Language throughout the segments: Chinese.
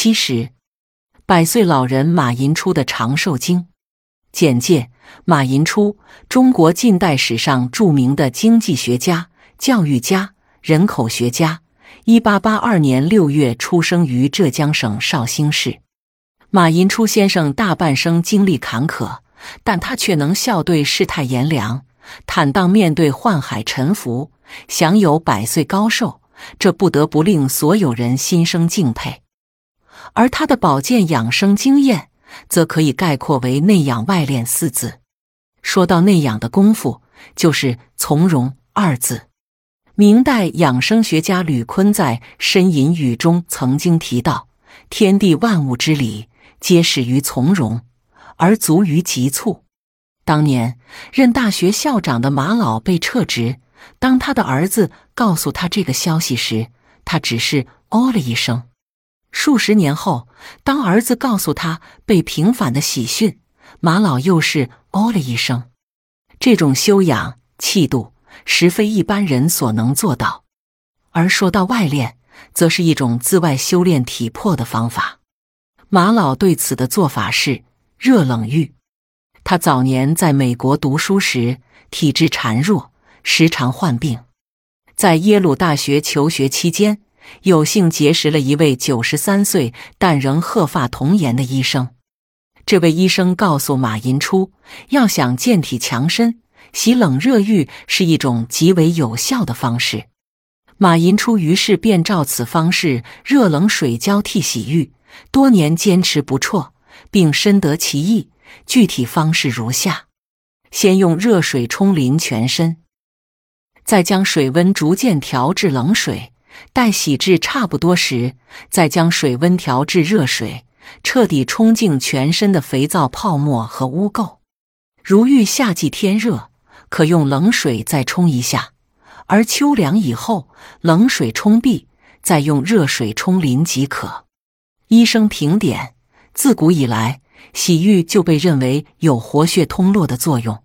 七十，百岁老人马寅初的长寿经简介：马寅初，中国近代史上著名的经济学家、教育家、人口学家。一八八二年六月出生于浙江省绍兴市。马寅初先生大半生经历坎坷，但他却能笑对世态炎凉，坦荡面对宦海沉浮，享有百岁高寿，这不得不令所有人心生敬佩。而他的保健养生经验，则可以概括为“内养外练”四字。说到内养的功夫，就是从容二字。明代养生学家吕坤在《呻吟语》中曾经提到：“天地万物之理，皆始于从容，而足于急促。”当年任大学校长的马老被撤职，当他的儿子告诉他这个消息时，他只是哦了一声。数十年后，当儿子告诉他被平反的喜讯，马老又是哦了一声。这种修养气度。实非一般人所能做到，而说到外练，则是一种自外修炼体魄的方法。马老对此的做法是热冷浴。他早年在美国读书时，体质孱弱，时常患病。在耶鲁大学求学期间，有幸结识了一位九十三岁但仍鹤发童颜的医生。这位医生告诉马寅初，要想健体强身。洗冷热浴是一种极为有效的方式。马寅初于是便照此方式热冷水交替洗浴，多年坚持不辍，并深得其意。具体方式如下：先用热水冲淋全身，再将水温逐渐调至冷水，待洗至差不多时，再将水温调至热水，彻底冲净全身的肥皂泡沫和污垢。如遇夏季天热。可用冷水再冲一下，而秋凉以后，冷水冲毕，再用热水冲淋即可。医生评点：自古以来，洗浴就被认为有活血通络的作用，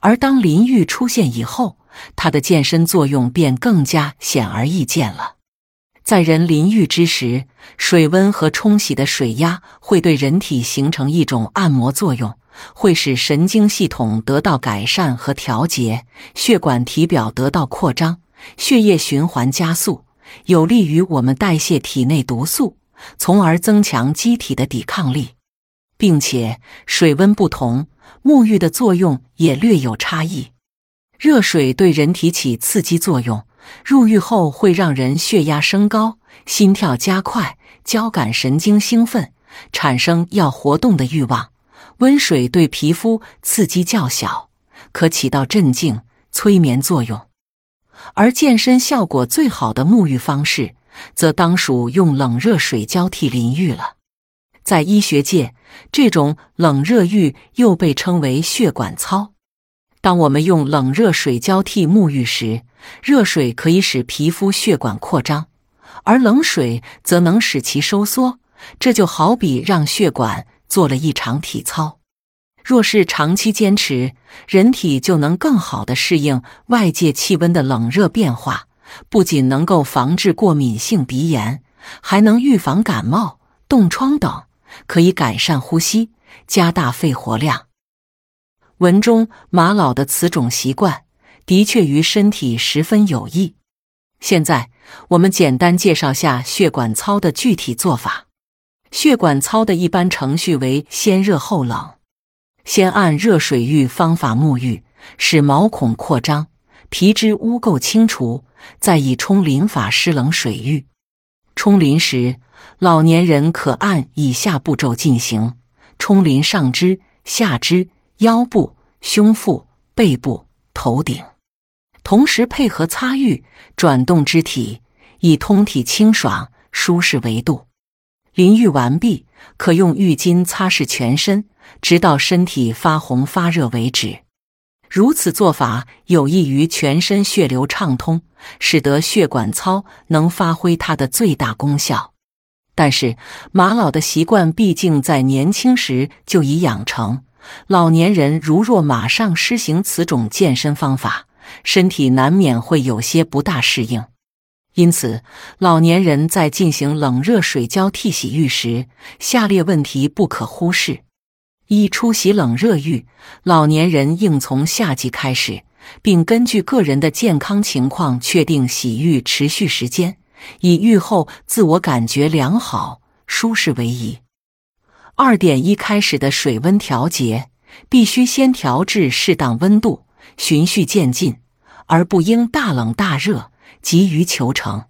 而当淋浴出现以后，它的健身作用便更加显而易见了。在人淋浴之时，水温和冲洗的水压会对人体形成一种按摩作用。会使神经系统得到改善和调节，血管体表得到扩张，血液循环加速，有利于我们代谢体内毒素，从而增强机体的抵抗力。并且水温不同，沐浴的作用也略有差异。热水对人体起刺激作用，入浴后会让人血压升高、心跳加快、交感神经兴奋，产生要活动的欲望。温水对皮肤刺激较小，可起到镇静、催眠作用；而健身效果最好的沐浴方式，则当属用冷热水交替淋浴了。在医学界，这种冷热浴又被称为血管操。当我们用冷热水交替沐浴时，热水可以使皮肤血管扩张，而冷水则能使其收缩。这就好比让血管。做了一场体操，若是长期坚持，人体就能更好的适应外界气温的冷热变化，不仅能够防治过敏性鼻炎，还能预防感冒、冻疮等，可以改善呼吸，加大肺活量。文中马老的此种习惯，的确于身体十分有益。现在我们简单介绍下血管操的具体做法。血管操的一般程序为先热后冷，先按热水浴方法沐浴，使毛孔扩张，皮脂污垢清除，再以冲淋法湿冷水浴。冲淋时，老年人可按以下步骤进行：冲淋上肢、下肢、腰部、胸腹、背部、头顶，同时配合擦浴，转动肢体，以通体清爽舒适为度。淋浴完毕，可用浴巾擦拭全身，直到身体发红发热为止。如此做法有益于全身血流畅通，使得血管操能发挥它的最大功效。但是马老的习惯毕竟在年轻时就已养成，老年人如若马上施行此种健身方法，身体难免会有些不大适应。因此，老年人在进行冷热水交替洗浴时，下列问题不可忽视：一、出洗冷热浴，老年人应从夏季开始，并根据个人的健康情况确定洗浴持续时间，以浴后自我感觉良好、舒适为宜。二点一开始的水温调节，必须先调至适当温度，循序渐进，而不应大冷大热。急于求成，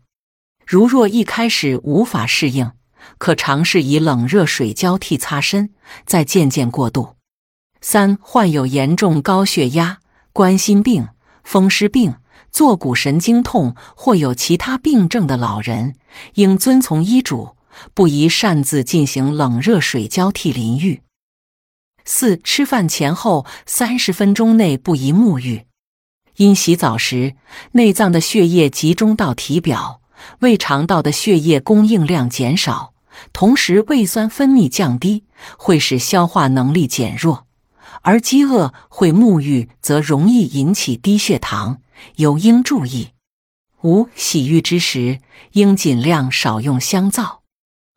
如若一开始无法适应，可尝试以冷热水交替擦身，再渐渐过渡。三、患有严重高血压、冠心病、风湿病、坐骨神经痛或有其他病症的老人，应遵从医嘱，不宜擅自进行冷热水交替淋浴。四、吃饭前后三十分钟内不宜沐浴。因洗澡时，内脏的血液集中到体表，胃肠道的血液供应量减少，同时胃酸分泌降低，会使消化能力减弱；而饥饿会沐浴，则容易引起低血糖，尤应注意。五、洗浴之时，应尽量少用香皂。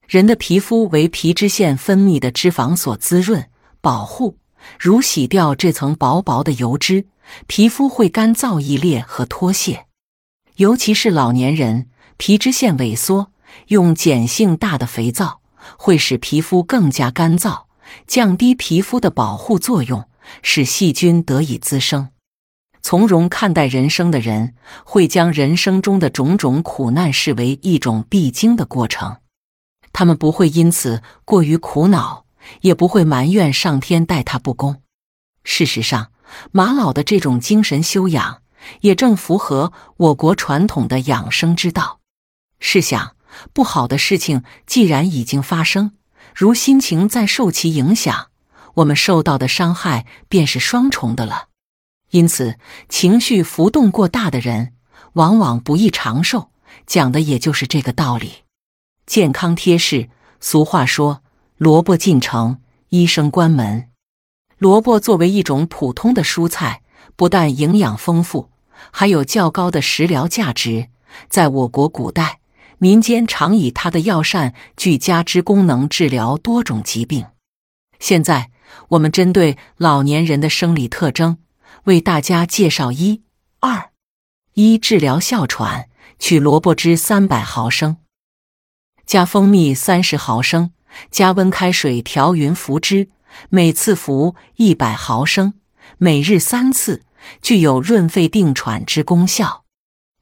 人的皮肤为皮脂腺分泌的脂肪所滋润保护，如洗掉这层薄薄的油脂。皮肤会干燥易裂和脱屑，尤其是老年人，皮脂腺萎缩，用碱性大的肥皂会使皮肤更加干燥，降低皮肤的保护作用，使细菌得以滋生。从容看待人生的人，会将人生中的种种苦难视为一种必经的过程，他们不会因此过于苦恼，也不会埋怨上天待他不公。事实上，马老的这种精神修养，也正符合我国传统的养生之道。试想，不好的事情既然已经发生，如心情再受其影响，我们受到的伤害便是双重的了。因此，情绪浮动过大的人，往往不易长寿。讲的也就是这个道理。健康贴士：俗话说，萝卜进城，医生关门。萝卜作为一种普通的蔬菜，不但营养丰富，还有较高的食疗价值。在我国古代，民间常以它的药膳具加之功能治疗多种疾病。现在，我们针对老年人的生理特征，为大家介绍一二一治疗哮喘，取萝卜汁三百毫升，加蜂蜜三十毫升，加温开水调匀服之。每次服一百毫升，每日三次，具有润肺定喘之功效。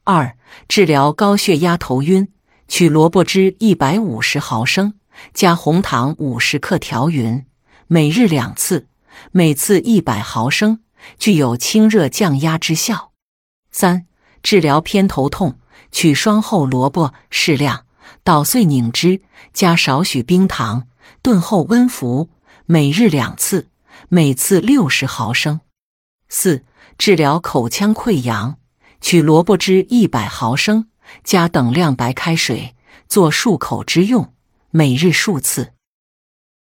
二、治疗高血压头晕，取萝卜汁一百五十毫升，加红糖五十克调匀，每日两次，每次一百毫升，具有清热降压之效。三、治疗偏头痛，取双后萝卜适量，捣碎拧汁，加少许冰糖，炖后温服。每日两次，每次六十毫升。四、治疗口腔溃疡，取萝卜汁一百毫升，加等量白开水，做漱口之用，每日数次。